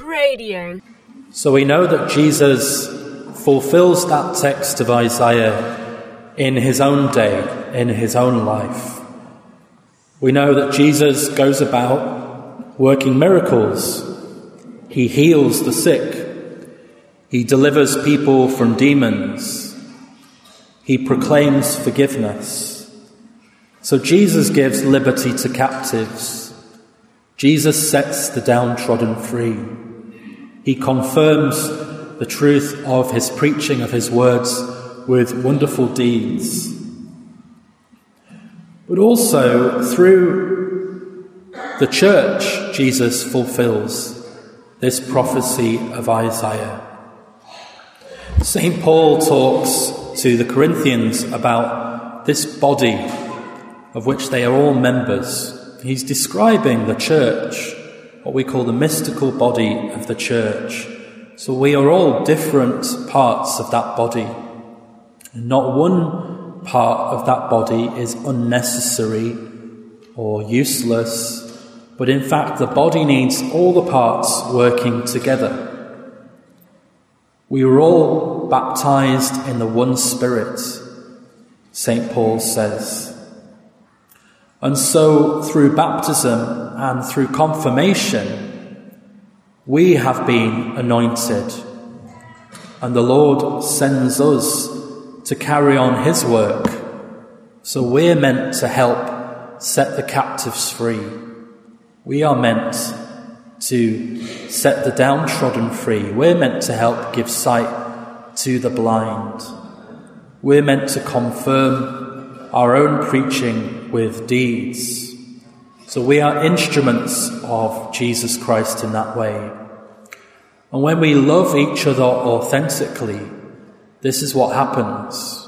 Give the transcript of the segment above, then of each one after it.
Radio. So we know that Jesus fulfills that text of Isaiah in his own day, in his own life. We know that Jesus goes about working miracles. He heals the sick. He delivers people from demons. He proclaims forgiveness. So Jesus gives liberty to captives. Jesus sets the downtrodden free. He confirms the truth of his preaching, of his words, with wonderful deeds. But also through the church, Jesus fulfills this prophecy of Isaiah. St. Paul talks to the Corinthians about this body of which they are all members. He's describing the church, what we call the mystical body of the church. So we are all different parts of that body. Not one part of that body is unnecessary or useless, but in fact, the body needs all the parts working together. We were all baptized in the one Spirit, St. Paul says. And so, through baptism and through confirmation, we have been anointed. And the Lord sends us to carry on His work. So we're meant to help set the captives free. We are meant to set the downtrodden free. We're meant to help give sight to the blind. We're meant to confirm our own preaching with deeds. So we are instruments of Jesus Christ in that way. And when we love each other authentically, this is what happens.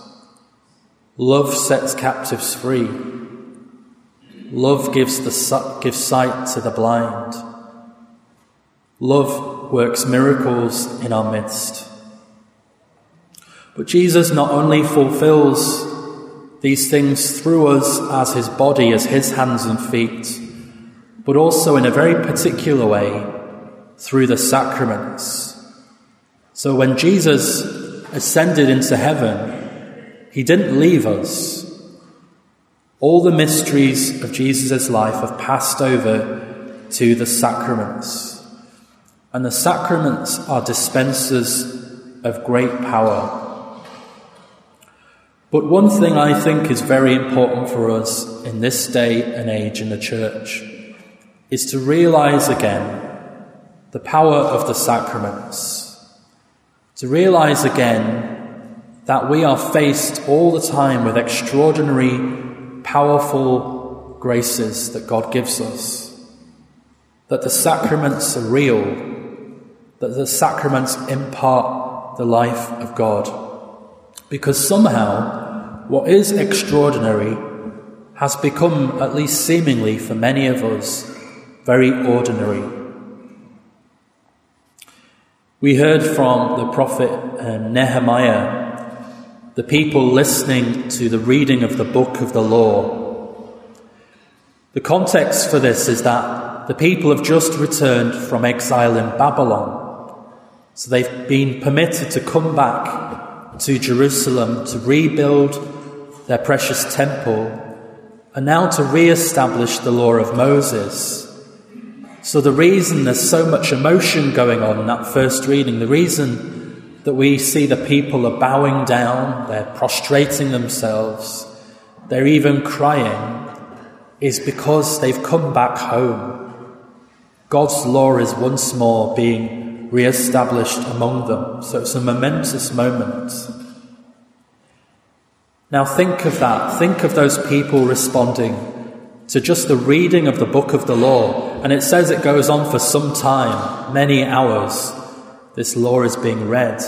Love sets captives free. Love gives, the, gives sight to the blind. Love works miracles in our midst. But Jesus not only fulfills these things through us as his body, as his hands and feet, but also in a very particular way through the sacraments. So when Jesus ascended into heaven, he didn't leave us. All the mysteries of Jesus' life have passed over to the sacraments. And the sacraments are dispensers of great power. But one thing I think is very important for us in this day and age in the church is to realize again the power of the sacraments. To realize again that we are faced all the time with extraordinary, powerful graces that God gives us. That the sacraments are real, that the sacraments impart the life of God. Because somehow, what is extraordinary has become, at least seemingly for many of us, very ordinary. We heard from the prophet um, Nehemiah, the people listening to the reading of the book of the law. The context for this is that the people have just returned from exile in Babylon. So they've been permitted to come back to Jerusalem to rebuild their precious temple and now to re establish the law of Moses. So, the reason there's so much emotion going on in that first reading, the reason that we see the people are bowing down, they're prostrating themselves, they're even crying, is because they've come back home. God's law is once more being re established among them. So, it's a momentous moment. Now, think of that. Think of those people responding to just the reading of the book of the law. And it says it goes on for some time, many hours. This law is being read.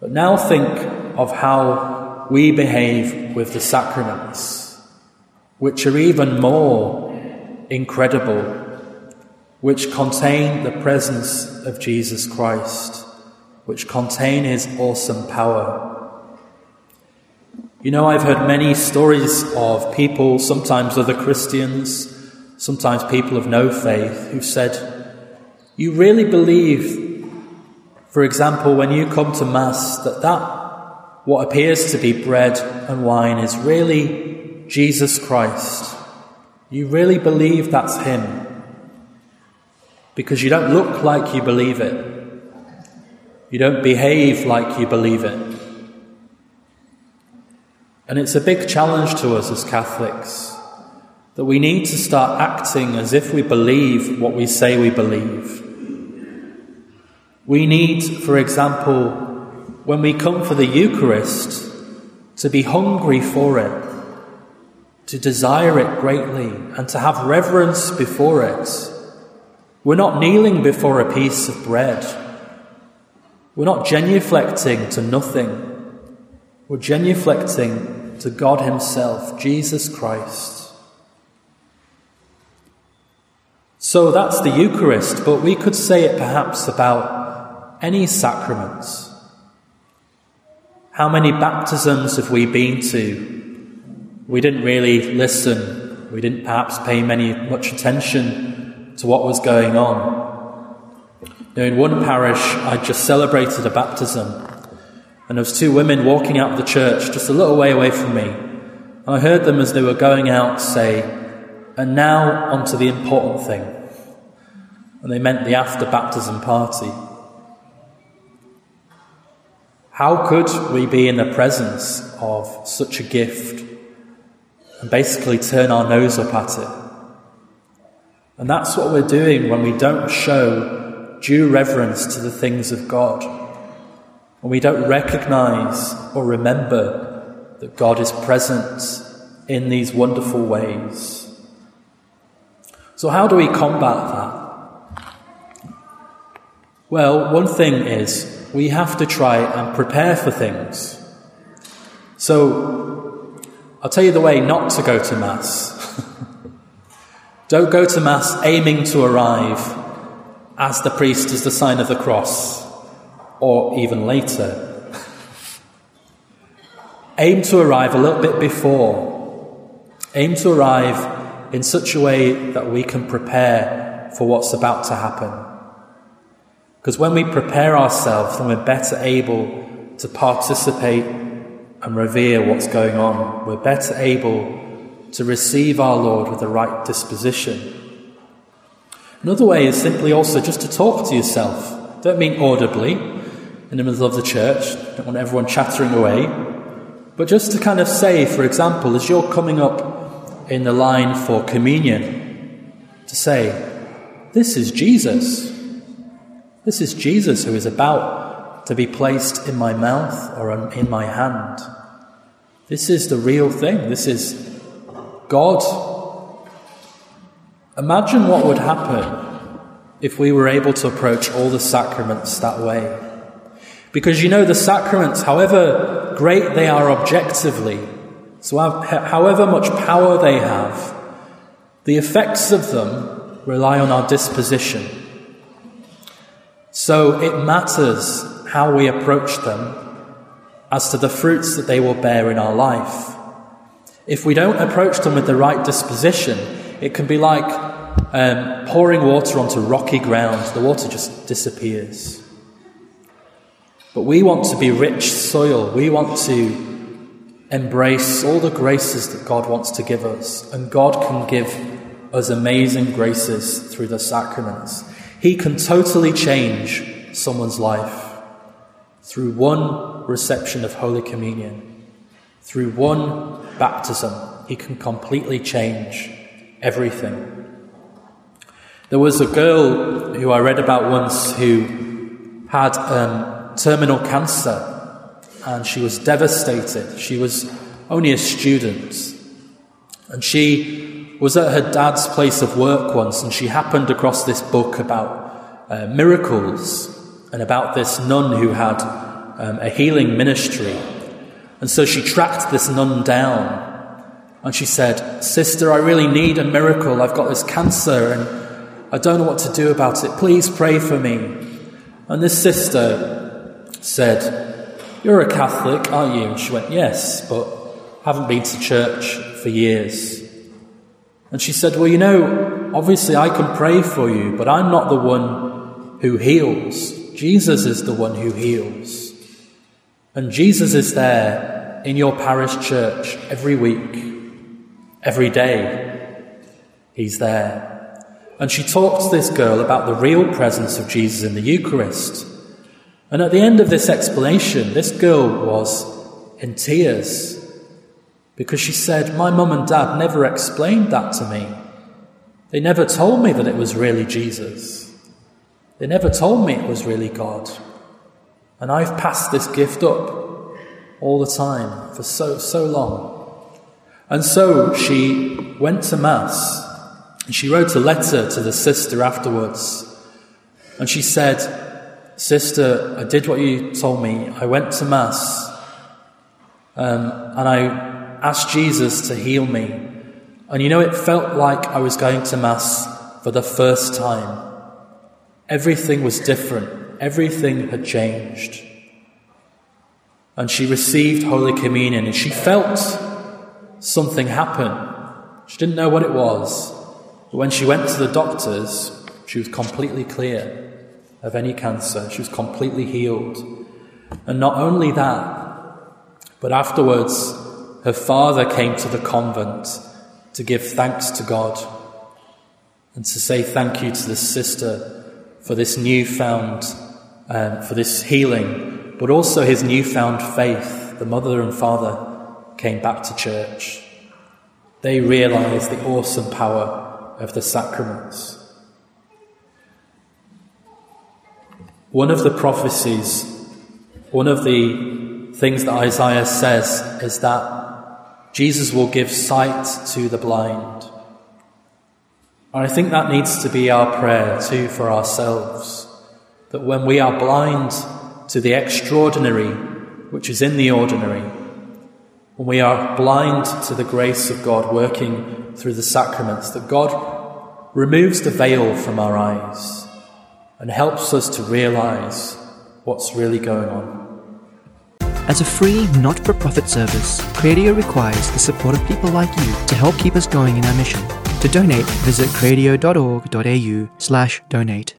But now think of how we behave with the sacraments, which are even more incredible, which contain the presence of Jesus Christ, which contain his awesome power. You know, I've heard many stories of people, sometimes other Christians, sometimes people of no faith, who've said, You really believe, for example, when you come to Mass, that that, what appears to be bread and wine, is really Jesus Christ. You really believe that's Him. Because you don't look like you believe it. You don't behave like you believe it. And it's a big challenge to us as Catholics that we need to start acting as if we believe what we say we believe. We need, for example, when we come for the Eucharist, to be hungry for it, to desire it greatly, and to have reverence before it. We're not kneeling before a piece of bread. We're not genuflecting to nothing. We're genuflecting to God Himself, Jesus Christ. So that's the Eucharist, but we could say it perhaps about any sacraments. How many baptisms have we been to? We didn't really listen. We didn't perhaps pay many much attention to what was going on. Now, in one parish, I just celebrated a baptism, and there was two women walking out of the church just a little way away from me. And I heard them as they were going out say, "And now onto the important thing." And they meant the after baptism party. How could we be in the presence of such a gift and basically turn our nose up at it? And that's what we're doing when we don't show due reverence to the things of God, when we don't recognize or remember that God is present in these wonderful ways. So, how do we combat that? Well, one thing is we have to try and prepare for things. So, I'll tell you the way not to go to Mass. Don't go to Mass aiming to arrive as the priest is the sign of the cross, or even later. Aim to arrive a little bit before. Aim to arrive in such a way that we can prepare for what's about to happen. Because when we prepare ourselves, then we're better able to participate and revere what's going on. We're better able to receive our Lord with the right disposition. Another way is simply also just to talk to yourself. Don't mean audibly in the middle of the church, don't want everyone chattering away, but just to kind of say, for example, as you're coming up in the line for communion, to say, This is Jesus. This is Jesus who is about to be placed in my mouth or in my hand. This is the real thing. This is God. Imagine what would happen if we were able to approach all the sacraments that way. Because you know, the sacraments, however great they are objectively, so however much power they have, the effects of them rely on our disposition. So it matters how we approach them as to the fruits that they will bear in our life. If we don't approach them with the right disposition, it can be like um, pouring water onto rocky ground. The water just disappears. But we want to be rich soil. We want to embrace all the graces that God wants to give us. And God can give us amazing graces through the sacraments. He can totally change someone's life through one reception of Holy Communion, through one baptism. He can completely change everything. There was a girl who I read about once who had um, terminal cancer and she was devastated. She was only a student and she was at her dad's place of work once and she happened across this book about uh, miracles and about this nun who had um, a healing ministry. And so she tracked this nun down and she said, Sister, I really need a miracle. I've got this cancer and I don't know what to do about it. Please pray for me. And this sister said, You're a Catholic, aren't you? And she went, Yes, but haven't been to church for years. And she said, Well, you know, obviously I can pray for you, but I'm not the one who heals. Jesus is the one who heals. And Jesus is there in your parish church every week, every day. He's there. And she talks to this girl about the real presence of Jesus in the Eucharist. And at the end of this explanation, this girl was in tears because she said, My mum and dad never explained that to me. They never told me that it was really Jesus. They never told me it was really God. And I've passed this gift up all the time for so, so long. And so she went to Mass and she wrote a letter to the sister afterwards. And she said, Sister, I did what you told me. I went to Mass um, and I asked Jesus to heal me. And you know, it felt like I was going to Mass for the first time. Everything was different, everything had changed. And she received Holy Communion and she felt something happen. She didn't know what it was. But when she went to the doctors, she was completely clear of any cancer. She was completely healed. And not only that, but afterwards, her father came to the convent to give thanks to God and to say thank you to the sister for this newfound, um, for this healing, but also his newfound faith. The mother and father came back to church. They realized the awesome power of the sacraments. One of the prophecies, one of the things that Isaiah says is that Jesus will give sight to the blind. And I think that needs to be our prayer too for ourselves. That when we are blind to the extraordinary, which is in the ordinary, when we are blind to the grace of God working through the sacraments, that God removes the veil from our eyes and helps us to realize what's really going on. As a free, not for profit service, Cradio requires the support of people like you to help keep us going in our mission. To donate, visit cradio.org.au slash donate.